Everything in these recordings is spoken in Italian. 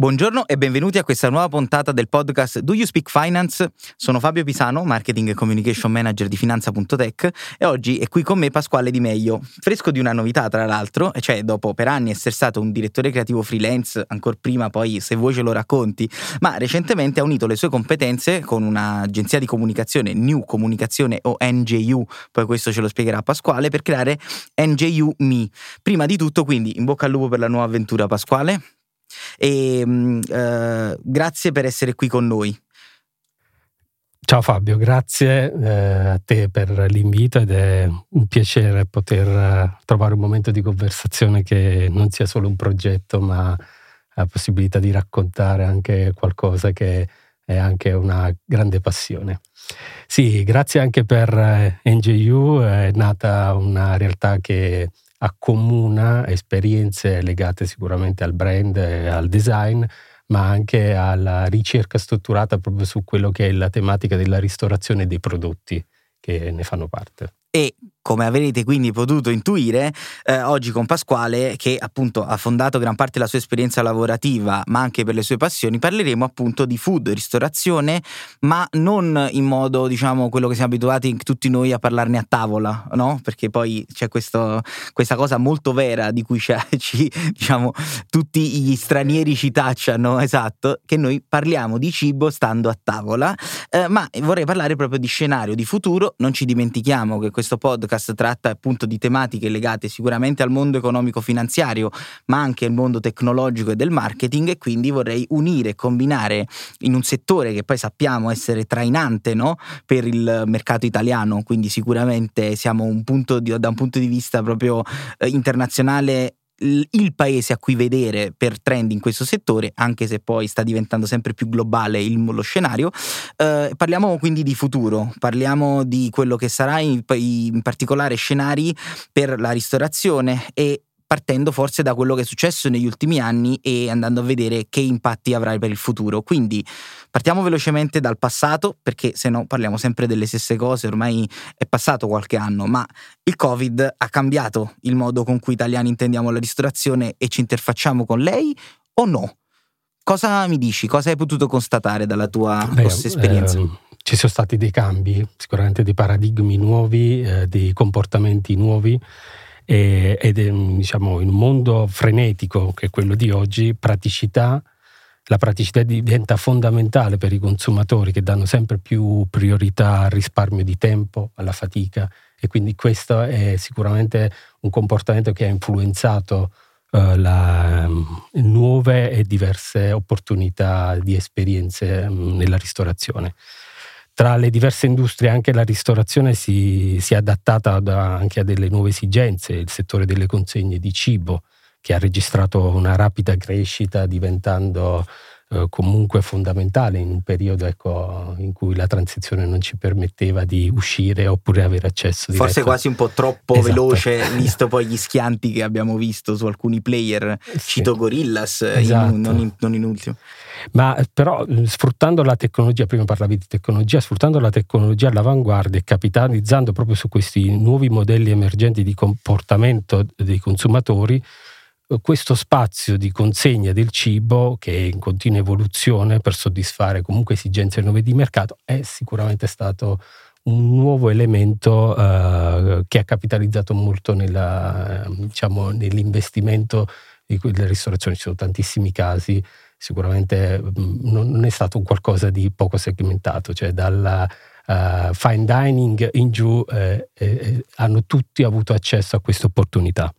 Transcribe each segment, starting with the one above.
Buongiorno e benvenuti a questa nuova puntata del podcast Do You Speak Finance? Sono Fabio Pisano, Marketing e Communication Manager di Finanza.tech e oggi è qui con me Pasquale Di Meglio, fresco di una novità tra l'altro, cioè dopo per anni essere stato un direttore creativo freelance, ancora prima poi se vuoi ce lo racconti, ma recentemente ha unito le sue competenze con un'agenzia di comunicazione, New Comunicazione o NJU, poi questo ce lo spiegherà Pasquale, per creare NJU Me. Prima di tutto quindi in bocca al lupo per la nuova avventura Pasquale. E uh, grazie per essere qui con noi. Ciao Fabio, grazie eh, a te per l'invito ed è un piacere poter eh, trovare un momento di conversazione che non sia solo un progetto, ma la possibilità di raccontare anche qualcosa che è anche una grande passione. Sì, grazie anche per NGU, è nata una realtà che accomuna esperienze legate sicuramente al brand e al design, ma anche alla ricerca strutturata proprio su quello che è la tematica della ristorazione dei prodotti che ne fanno parte. E come avrete quindi potuto intuire, eh, oggi con Pasquale, che appunto ha fondato gran parte della sua esperienza lavorativa, ma anche per le sue passioni, parleremo appunto di food, ristorazione, ma non in modo, diciamo, quello che siamo abituati tutti noi a parlarne a tavola, no? Perché poi c'è questo, questa cosa molto vera di cui ci, diciamo, tutti gli stranieri ci tacciano, esatto, che noi parliamo di cibo stando a tavola, eh, ma vorrei parlare proprio di scenario, di futuro, non ci dimentichiamo che questo podcast podcast tratta appunto di tematiche legate sicuramente al mondo economico-finanziario, ma anche al mondo tecnologico e del marketing e quindi vorrei unire combinare in un settore che poi sappiamo essere trainante no? per il mercato italiano, quindi sicuramente siamo un di, da un punto di vista proprio eh, internazionale il paese a cui vedere per trend in questo settore, anche se poi sta diventando sempre più globale il, lo scenario. Eh, parliamo quindi di futuro, parliamo di quello che sarà in, in particolare scenari per la ristorazione e partendo forse da quello che è successo negli ultimi anni e andando a vedere che impatti avrà per il futuro. Quindi partiamo velocemente dal passato, perché se no parliamo sempre delle stesse cose, ormai è passato qualche anno, ma il Covid ha cambiato il modo con cui italiani intendiamo la ristorazione e ci interfacciamo con lei o no? Cosa mi dici? Cosa hai potuto constatare dalla tua Beh, esperienza? Ehm, ci sono stati dei cambi, sicuramente dei paradigmi nuovi, eh, dei comportamenti nuovi ed è diciamo, in un mondo frenetico che è quello di oggi, praticità, la praticità diventa fondamentale per i consumatori che danno sempre più priorità al risparmio di tempo, alla fatica e quindi questo è sicuramente un comportamento che ha influenzato uh, la, um, nuove e diverse opportunità di esperienze um, nella ristorazione tra le diverse industrie anche la ristorazione si, si è adattata da, anche a delle nuove esigenze, il settore delle consegne di cibo che ha registrato una rapida crescita diventando eh, comunque fondamentale in un periodo ecco, in cui la transizione non ci permetteva di uscire oppure avere accesso diretto. Forse quasi un po' troppo esatto. veloce, visto poi gli schianti che abbiamo visto su alcuni player, sì. cito Gorillas, esatto. in, non, in, non in ultimo. Ma però sfruttando la tecnologia, prima parlavi di tecnologia, sfruttando la tecnologia all'avanguardia e capitalizzando proprio su questi nuovi modelli emergenti di comportamento dei consumatori, questo spazio di consegna del cibo che è in continua evoluzione per soddisfare comunque esigenze nuove di mercato è sicuramente stato un nuovo elemento uh, che ha capitalizzato molto nella, diciamo, nell'investimento di quelle ristorazioni. Ci sono tantissimi casi, sicuramente non è stato qualcosa di poco segmentato, cioè dalla uh, fine dining in giù eh, eh, hanno tutti avuto accesso a questa opportunità.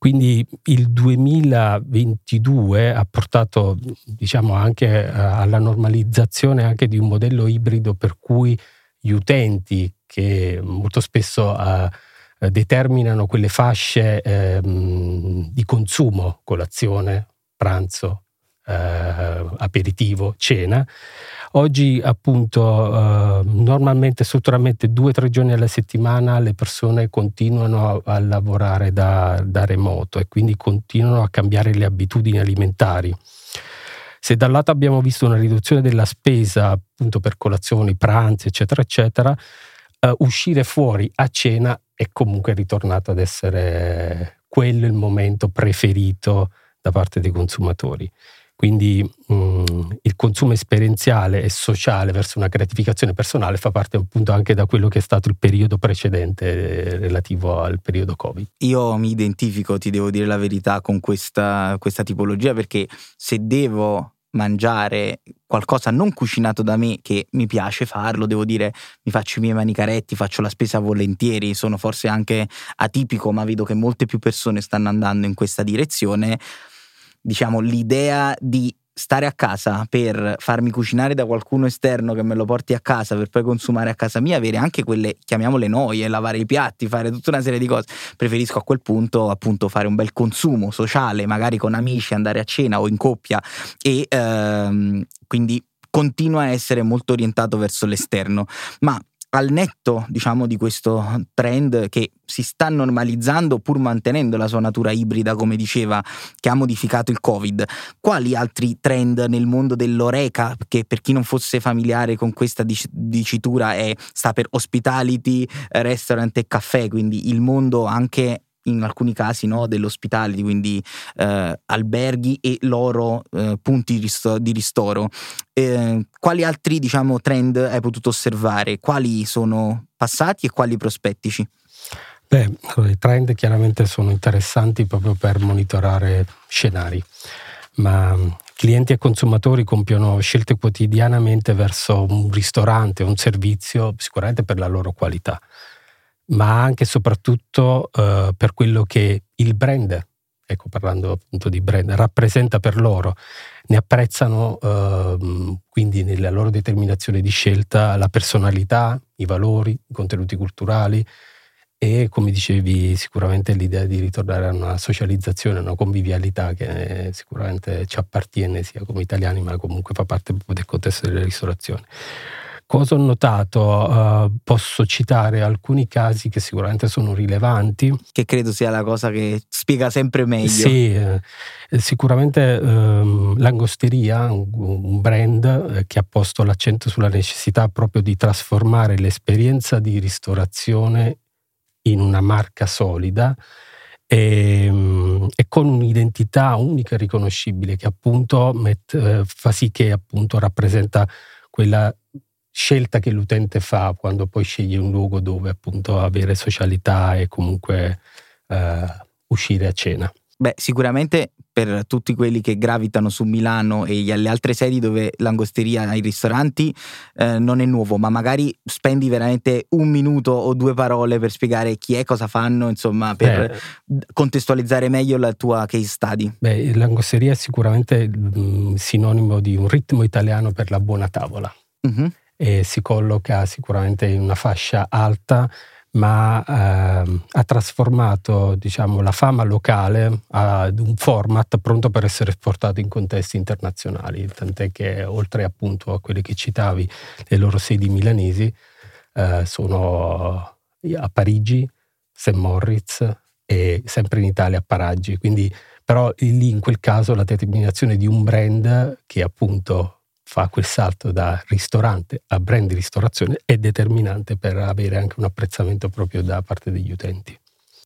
Quindi il 2022 ha portato diciamo, anche eh, alla normalizzazione anche di un modello ibrido per cui gli utenti che molto spesso uh, determinano quelle fasce eh, di consumo, colazione, pranzo, eh, aperitivo, cena, Oggi appunto eh, normalmente, strutturalmente due o tre giorni alla settimana le persone continuano a, a lavorare da, da remoto e quindi continuano a cambiare le abitudini alimentari. Se da un lato abbiamo visto una riduzione della spesa appunto per colazioni, pranzi, eccetera, eccetera, uh, uscire fuori a cena è comunque ritornato ad essere quello il momento preferito da parte dei consumatori. Quindi mh, il consumo esperienziale e sociale verso una gratificazione personale fa parte appunto anche da quello che è stato il periodo precedente eh, relativo al periodo Covid. Io mi identifico, ti devo dire la verità, con questa, questa tipologia perché se devo mangiare qualcosa non cucinato da me che mi piace farlo, devo dire mi faccio i miei manicaretti, faccio la spesa volentieri, sono forse anche atipico ma vedo che molte più persone stanno andando in questa direzione, diciamo l'idea di stare a casa per farmi cucinare da qualcuno esterno che me lo porti a casa per poi consumare a casa mia, avere anche quelle, chiamiamole noie, lavare i piatti, fare tutta una serie di cose. Preferisco a quel punto appunto fare un bel consumo sociale, magari con amici, andare a cena o in coppia e ehm, quindi continua a essere molto orientato verso l'esterno. Ma al netto, diciamo, di questo trend che si sta normalizzando pur mantenendo la sua natura ibrida, come diceva, che ha modificato il Covid, quali altri trend nel mondo dell'oreca, che per chi non fosse familiare con questa dicitura è, sta per hospitality, restaurant e caffè, quindi il mondo anche in alcuni casi no, dell'ospitality, quindi eh, alberghi e loro eh, punti di, risto- di ristoro. Eh, quali altri diciamo, trend hai potuto osservare? Quali sono passati e quali prospettici? Beh, i trend chiaramente sono interessanti proprio per monitorare scenari, ma clienti e consumatori compiono scelte quotidianamente verso un ristorante, un servizio, sicuramente per la loro qualità ma anche e soprattutto eh, per quello che il brand, ecco parlando appunto di brand, rappresenta per loro. Ne apprezzano eh, quindi nella loro determinazione di scelta la personalità, i valori, i contenuti culturali e come dicevi sicuramente l'idea di ritornare a una socializzazione, a una convivialità che sicuramente ci appartiene sia come italiani ma comunque fa parte proprio del contesto della ristorazione. Cosa ho notato? Uh, posso citare alcuni casi che sicuramente sono rilevanti. Che credo sia la cosa che spiega sempre meglio. Sì, eh, sicuramente um, l'angosteria, un, un brand eh, che ha posto l'accento sulla necessità proprio di trasformare l'esperienza di ristorazione in una marca solida e, um, e con un'identità unica e riconoscibile che appunto met, eh, fa sì che appunto rappresenta quella scelta che l'utente fa quando poi sceglie un luogo dove appunto avere socialità e comunque eh, uscire a cena. Beh, sicuramente per tutti quelli che gravitano su Milano e le altre sedi dove l'angosteria ai ristoranti eh, non è nuovo, ma magari spendi veramente un minuto o due parole per spiegare chi è, cosa fanno, insomma, per Beh, contestualizzare meglio la tua case study. Beh, l'angosteria è sicuramente mh, sinonimo di un ritmo italiano per la buona tavola. Mm-hmm e si colloca sicuramente in una fascia alta, ma eh, ha trasformato diciamo, la fama locale ad un format pronto per essere esportato in contesti internazionali, tant'è che oltre appunto a quelle che citavi, le loro sedi milanesi, eh, sono a Parigi, St. Moritz e sempre in Italia a Paraggi. Quindi, però lì in quel caso la determinazione di un brand che appunto fa quel salto da ristorante a brand di ristorazione è determinante per avere anche un apprezzamento proprio da parte degli utenti.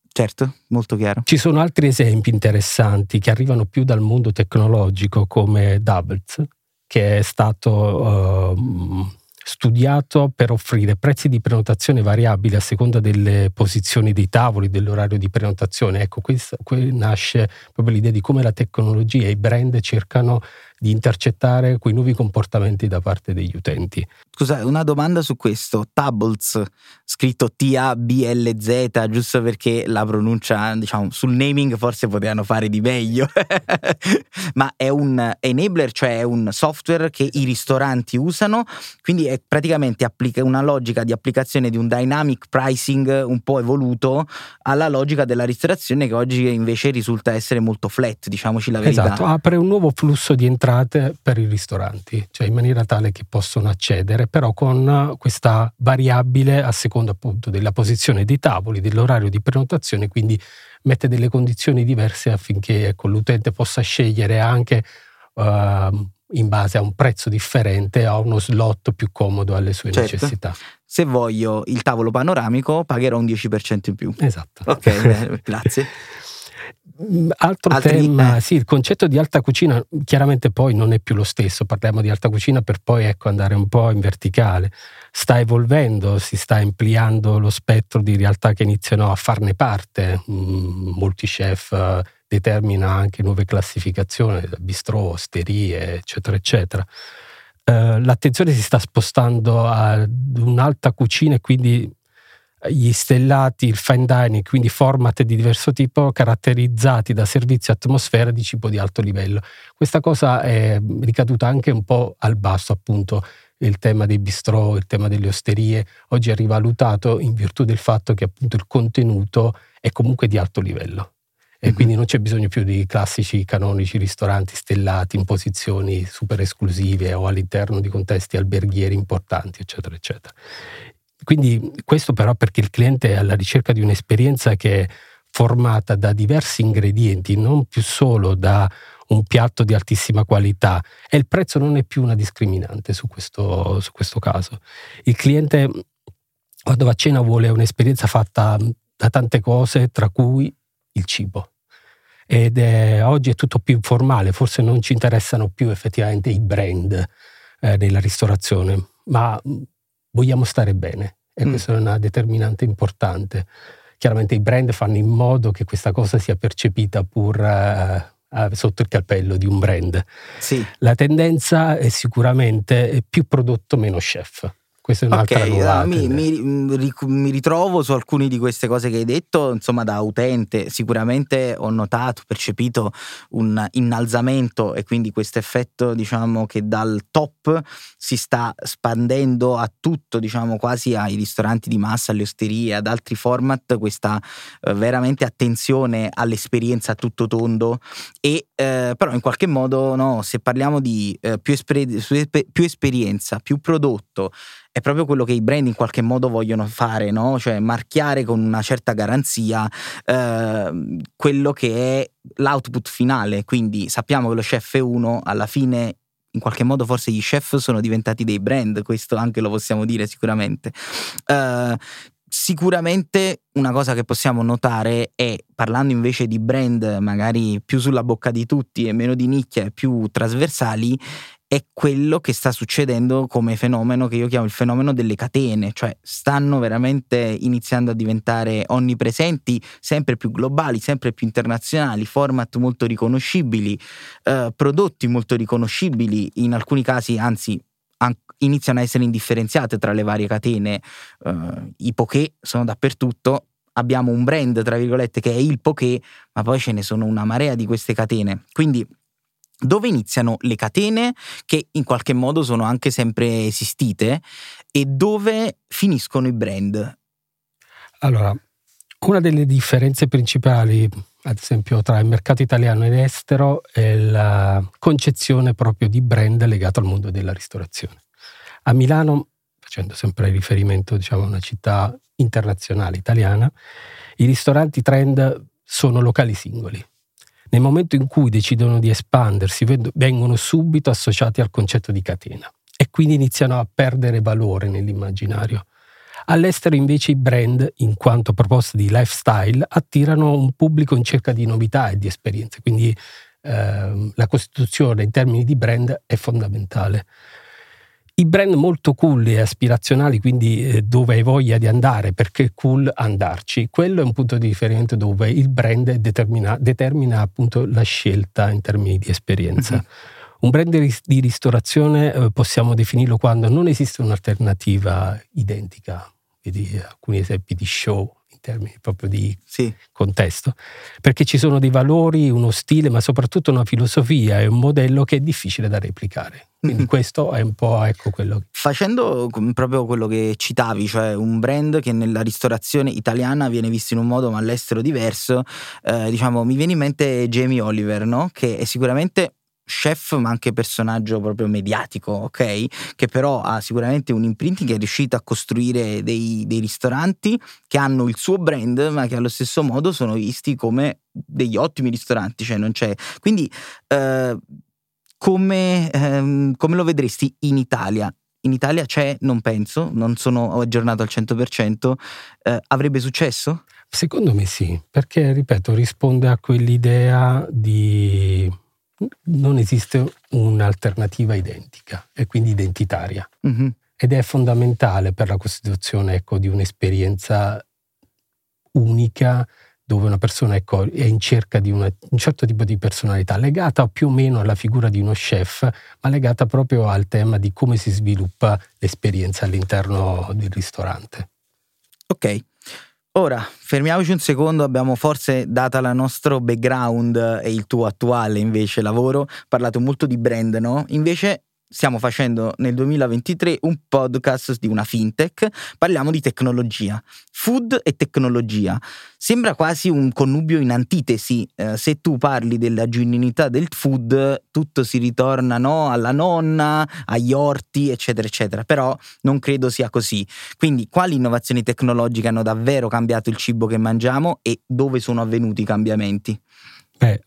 Certo, molto chiaro. Ci sono altri esempi interessanti che arrivano più dal mondo tecnologico come Doubles, che è stato uh, studiato per offrire prezzi di prenotazione variabili a seconda delle posizioni dei tavoli, dell'orario di prenotazione. Ecco, qui, qui nasce proprio l'idea di come la tecnologia e i brand cercano di intercettare quei nuovi comportamenti da parte degli utenti. Scusa, una domanda su questo. Tables, scritto T-A-B-L-Z, giusto perché la pronuncia, diciamo, sul naming forse potevano fare di meglio. Ma è un enabler, cioè è un software che i ristoranti usano, quindi è praticamente applica una logica di applicazione di un dynamic pricing un po' evoluto alla logica della ristorazione che oggi invece risulta essere molto flat, diciamoci la verità. Esatto, apre un nuovo flusso di entrate per i ristoranti, cioè in maniera tale che possono accedere però con questa variabile a seconda appunto della posizione dei tavoli, dell'orario di prenotazione, quindi mette delle condizioni diverse affinché ecco, l'utente possa scegliere anche uh, in base a un prezzo differente, a uno slot più comodo alle sue certo. necessità. Se voglio il tavolo panoramico pagherò un 10% in più. Esatto. Ok, grazie. Mm, altro Altri, tema, eh. sì, il concetto di alta cucina chiaramente poi non è più lo stesso, parliamo di alta cucina per poi ecco, andare un po' in verticale, sta evolvendo, si sta ampliando lo spettro di realtà che iniziano a farne parte, mm, molti chef uh, determina anche nuove classificazioni, bistrò, osterie, eccetera, eccetera. Uh, l'attenzione si sta spostando ad un'alta cucina e quindi gli stellati, il fine dining, quindi format di diverso tipo caratterizzati da servizi atmosfera di cibo di alto livello. Questa cosa è ricaduta anche un po' al basso, appunto, il tema dei bistrò, il tema delle osterie, oggi è rivalutato in virtù del fatto che appunto il contenuto è comunque di alto livello. E mm-hmm. quindi non c'è bisogno più di classici canonici ristoranti stellati in posizioni super esclusive o all'interno di contesti alberghieri importanti, eccetera, eccetera. Quindi questo però perché il cliente è alla ricerca di un'esperienza che è formata da diversi ingredienti, non più solo da un piatto di altissima qualità e il prezzo non è più una discriminante su questo, su questo caso. Il cliente quando va a cena vuole un'esperienza fatta da tante cose, tra cui il cibo. Ed è, oggi è tutto più informale, forse non ci interessano più effettivamente i brand eh, nella ristorazione, ma vogliamo stare bene e mm. questa è una determinante importante. Chiaramente i brand fanno in modo che questa cosa sia percepita pur uh, sotto il cappello di un brand. Sì. La tendenza è sicuramente più prodotto meno chef. Questa è un'altra okay, novità. Mi, mi, mi, ritrovo su alcune di queste cose che hai detto, insomma da utente sicuramente ho notato, percepito un innalzamento e quindi questo effetto diciamo che dal top si sta spandendo a tutto, diciamo quasi ai ristoranti di massa, alle osterie, ad altri format, questa eh, veramente attenzione all'esperienza a tutto tondo e eh, però in qualche modo no, se parliamo di eh, più, esper- più esperienza, più prodotto, è proprio quello che i brand in qualche modo vogliono fare, no? Cioè marchiare con una certa garanzia eh, quello che è l'output finale. Quindi sappiamo che lo chef è uno, alla fine in qualche modo forse gli chef sono diventati dei brand, questo anche lo possiamo dire sicuramente. Uh, sicuramente una cosa che possiamo notare è, parlando invece di brand magari più sulla bocca di tutti e meno di nicchia e più trasversali, è quello che sta succedendo come fenomeno che io chiamo il fenomeno delle catene, cioè stanno veramente iniziando a diventare onnipresenti, sempre più globali, sempre più internazionali, format molto riconoscibili, eh, prodotti molto riconoscibili, in alcuni casi anzi an- iniziano a essere indifferenziate tra le varie catene, eh, i poké sono dappertutto, abbiamo un brand tra virgolette che è il poké, ma poi ce ne sono una marea di queste catene, quindi dove iniziano le catene che in qualche modo sono anche sempre esistite e dove finiscono i brand? Allora, una delle differenze principali, ad esempio, tra il mercato italiano ed estero è la concezione proprio di brand legato al mondo della ristorazione. A Milano, facendo sempre riferimento diciamo, a una città internazionale italiana, i ristoranti trend sono locali singoli nel momento in cui decidono di espandersi, vengono subito associati al concetto di catena e quindi iniziano a perdere valore nell'immaginario. All'estero invece i brand, in quanto proposte di lifestyle, attirano un pubblico in cerca di novità e di esperienze, quindi eh, la costituzione in termini di brand è fondamentale. I brand molto cool e aspirazionali, quindi eh, dove hai voglia di andare perché è cool andarci, quello è un punto di riferimento dove il brand determina, determina appunto la scelta in termini di esperienza. Mm-hmm. Un brand di ristorazione eh, possiamo definirlo quando non esiste un'alternativa identica. Vedi alcuni esempi di show termini proprio di sì. contesto, perché ci sono dei valori, uno stile, ma soprattutto una filosofia e un modello che è difficile da replicare. Quindi mm-hmm. questo è un po' ecco quello. Facendo proprio quello che citavi, cioè un brand che nella ristorazione italiana viene visto in un modo ma all'estero diverso, eh, diciamo mi viene in mente Jamie Oliver, no? che è sicuramente chef ma anche personaggio proprio mediatico, ok? Che però ha sicuramente un imprinting che è riuscito a costruire dei, dei, ristoranti che hanno il suo brand ma che allo stesso modo sono visti come degli ottimi ristoranti, cioè non c'è... Quindi eh, come, ehm, come lo vedresti in Italia? In Italia c'è, non penso, non sono aggiornato al 100%, eh, avrebbe successo? Secondo me sì, perché ripeto, risponde a quell'idea di non esiste un'alternativa identica e quindi identitaria. Mm-hmm. Ed è fondamentale per la costituzione ecco, di un'esperienza unica dove una persona ecco, è in cerca di una, un certo tipo di personalità, legata più o meno alla figura di uno chef, ma legata proprio al tema di come si sviluppa l'esperienza all'interno del ristorante. Ok. Ora, fermiamoci un secondo, abbiamo forse, data la nostro background e il tuo attuale invece lavoro, parlato molto di brand, no? Invece stiamo facendo nel 2023 un podcast di una fintech, parliamo di tecnologia, food e tecnologia. Sembra quasi un connubio in antitesi, eh, se tu parli della genuinità del food, tutto si ritorna no, alla nonna, agli orti, eccetera, eccetera, però non credo sia così. Quindi quali innovazioni tecnologiche hanno davvero cambiato il cibo che mangiamo e dove sono avvenuti i cambiamenti? Beh,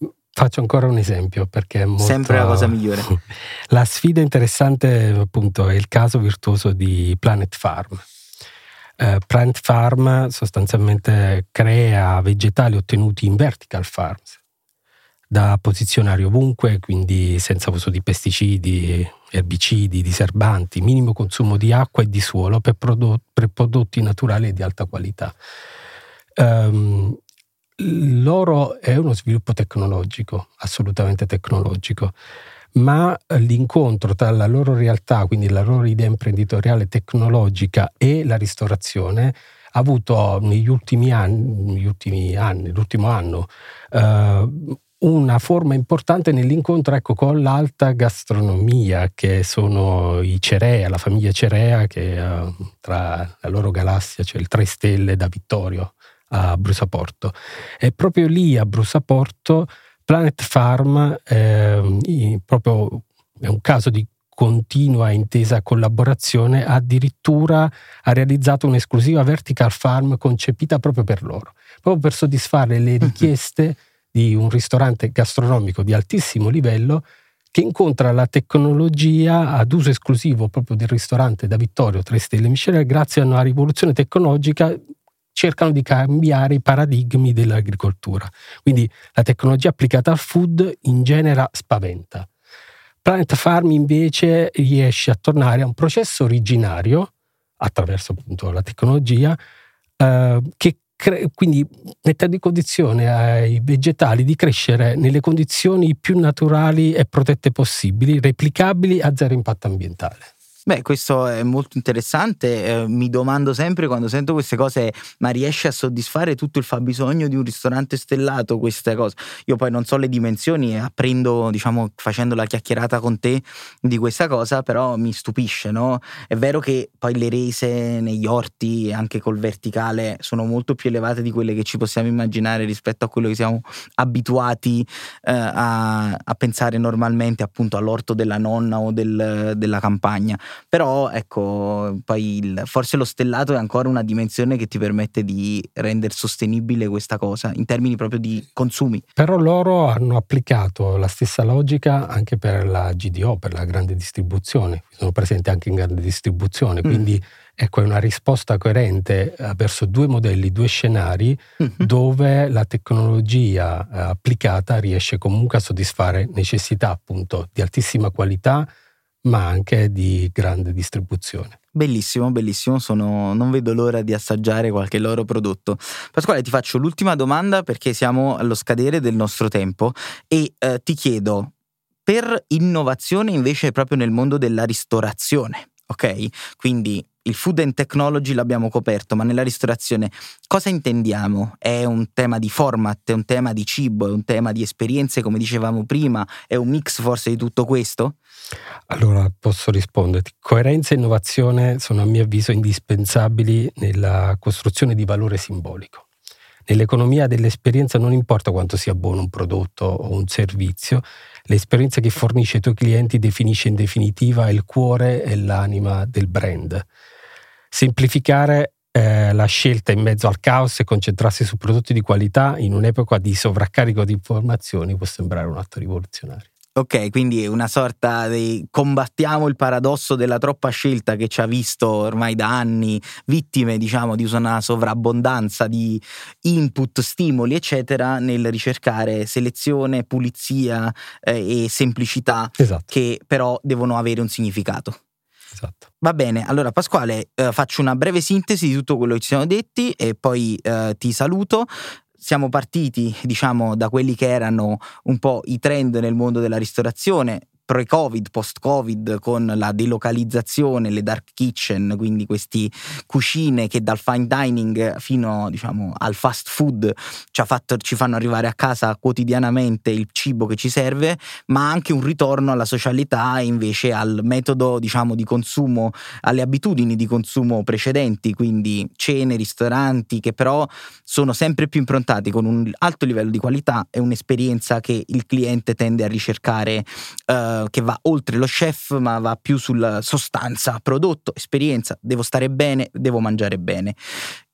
Faccio ancora un esempio perché è molto... Sempre la cosa migliore. La sfida interessante appunto è il caso virtuoso di Planet Farm. Uh, Planet Farm sostanzialmente crea vegetali ottenuti in vertical farms da posizionare ovunque, quindi senza uso di pesticidi, erbicidi, diserbanti, minimo consumo di acqua e di suolo per, prodotti, per prodotti naturali e di alta qualità. Um, loro è uno sviluppo tecnologico, assolutamente tecnologico, ma l'incontro tra la loro realtà, quindi la loro idea imprenditoriale tecnologica e la ristorazione ha avuto negli ultimi anni, negli ultimi anni l'ultimo anno, eh, una forma importante nell'incontro ecco, con l'alta gastronomia, che sono i Cerea, la famiglia Cerea, che uh, tra la loro galassia c'è il Tre Stelle da Vittorio a Brusaporto. E proprio lì a Brusaporto Planet Farm eh, proprio è un caso di continua intesa collaborazione, addirittura ha realizzato un'esclusiva vertical farm concepita proprio per loro, proprio per soddisfare le mhm. richieste di un ristorante gastronomico di altissimo livello che incontra la tecnologia ad uso esclusivo proprio del ristorante da Vittorio 3 Stelle Michelin grazie a una rivoluzione tecnologica cercano di cambiare i paradigmi dell'agricoltura. Quindi la tecnologia applicata al food in genere spaventa. Planet Farm invece riesce a tornare a un processo originario attraverso appunto la tecnologia eh, che cre- quindi mettendo in condizione ai vegetali di crescere nelle condizioni più naturali e protette possibili, replicabili a zero impatto ambientale. Beh, questo è molto interessante. Eh, mi domando sempre quando sento queste cose, ma riesce a soddisfare tutto il fabbisogno di un ristorante stellato queste cose? Io poi non so le dimensioni e apprendo, diciamo, facendo la chiacchierata con te di questa cosa, però mi stupisce, no? È vero che poi le rese negli orti, anche col verticale, sono molto più elevate di quelle che ci possiamo immaginare rispetto a quello che siamo abituati eh, a, a, pensare normalmente appunto all'orto della nonna o del, della campagna però ecco, poi il, forse lo stellato è ancora una dimensione che ti permette di rendere sostenibile questa cosa in termini proprio di consumi. Però loro hanno applicato la stessa logica anche per la GDO, per la grande distribuzione, sono presenti anche in grande distribuzione, mm. quindi ecco è una risposta coerente verso due modelli, due scenari mm-hmm. dove la tecnologia eh, applicata riesce comunque a soddisfare necessità appunto di altissima qualità ma anche di grande distribuzione. Bellissimo, bellissimo, Sono, non vedo l'ora di assaggiare qualche loro prodotto. Pasquale, ti faccio l'ultima domanda perché siamo allo scadere del nostro tempo e eh, ti chiedo, per innovazione invece proprio nel mondo della ristorazione, ok? Quindi il food and technology l'abbiamo coperto, ma nella ristorazione cosa intendiamo? È un tema di format, è un tema di cibo, è un tema di esperienze, come dicevamo prima, è un mix forse di tutto questo? Allora posso risponderti. Coerenza e innovazione sono a mio avviso indispensabili nella costruzione di valore simbolico. Nell'economia dell'esperienza non importa quanto sia buono un prodotto o un servizio, l'esperienza che fornisce ai tuoi clienti definisce in definitiva il cuore e l'anima del brand. Semplificare eh, la scelta in mezzo al caos e concentrarsi su prodotti di qualità in un'epoca di sovraccarico di informazioni può sembrare un atto rivoluzionario. Ok, quindi una sorta di combattiamo il paradosso della troppa scelta che ci ha visto ormai da anni vittime, diciamo, di una sovrabbondanza di input, stimoli, eccetera, nel ricercare selezione, pulizia eh, e semplicità esatto. che però devono avere un significato. Esatto. Va bene, allora Pasquale, eh, faccio una breve sintesi di tutto quello che ci siamo detti e poi eh, ti saluto siamo partiti, diciamo, da quelli che erano un po' i trend nel mondo della ristorazione, pre-Covid, post-Covid, con la delocalizzazione, le dark kitchen, quindi queste cucine che dal fine dining fino diciamo, al fast food ci, fatto, ci, fanno arrivare a casa quotidianamente il cibo che ci serve, ma anche un ritorno alla socialità e invece al metodo diciamo, di consumo, alle abitudini di consumo precedenti, quindi cene, ristoranti, che però sono sempre più improntati con un alto livello di qualità e un'esperienza che il cliente tende a ricercare. Uh, che va oltre lo chef, ma va più sulla sostanza, prodotto, esperienza, devo stare bene, devo mangiare bene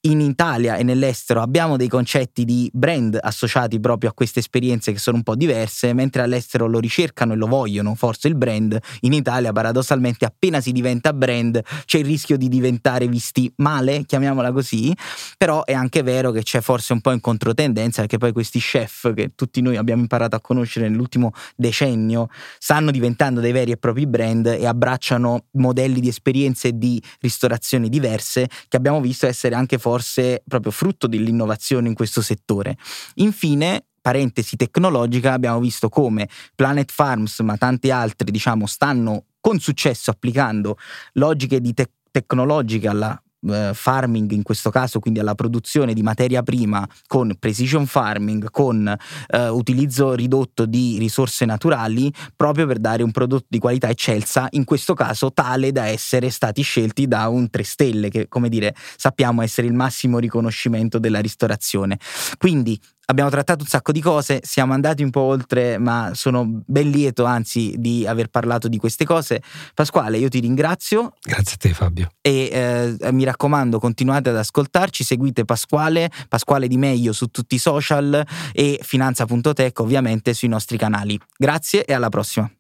in Italia e nell'estero abbiamo dei concetti di brand associati proprio a queste esperienze che sono un po' diverse, mentre all'estero lo ricercano e lo vogliono, forse il brand, in Italia paradossalmente appena si diventa brand c'è il rischio di diventare visti male, chiamiamola così, però è anche vero che c'è forse un po' in controtendenza perché poi questi chef che tutti noi abbiamo imparato a conoscere nell'ultimo decennio stanno diventando dei veri e propri brand e abbracciano modelli di esperienze di ristorazione diverse che abbiamo visto essere anche forse forse proprio frutto dell'innovazione in questo settore. Infine, parentesi tecnologica, abbiamo visto come Planet Farms, ma tanti altri, diciamo, stanno con successo applicando logiche di te- tecnologiche alla eh, farming in questo caso, quindi alla produzione di materia prima con precision farming, con eh, utilizzo ridotto di risorse naturali, proprio per dare un prodotto di qualità eccelsa, in questo caso tale da essere stati scelti da un 3 stelle, che come dire sappiamo essere il massimo riconoscimento della ristorazione. Quindi abbiamo trattato un sacco di cose, siamo andati un po' oltre, ma sono ben lieto anzi di aver parlato di queste cose. Pasquale, io ti ringrazio. Grazie a te Fabio. E eh, mi raccomando, continuate ad ascoltarci, seguite Pasquale, Pasquale Di Meglio su tutti i social e finanza.tech ovviamente sui nostri canali. Grazie e alla prossima.